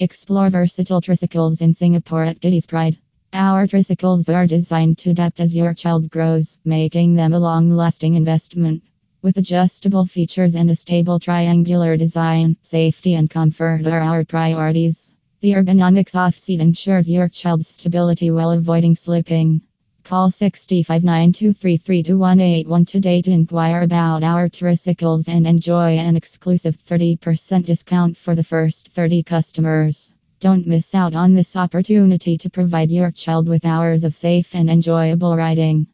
Explore versatile tricycles in Singapore at Kiddies Pride. Our tricycles are designed to adapt as your child grows, making them a long lasting investment. With adjustable features and a stable triangular design, safety and comfort are our priorities. The ergonomic soft seat ensures your child's stability while avoiding slipping. Call 6592332181 today to inquire about our tricycles and enjoy an exclusive 30% discount for the first 30 customers. Don't miss out on this opportunity to provide your child with hours of safe and enjoyable riding.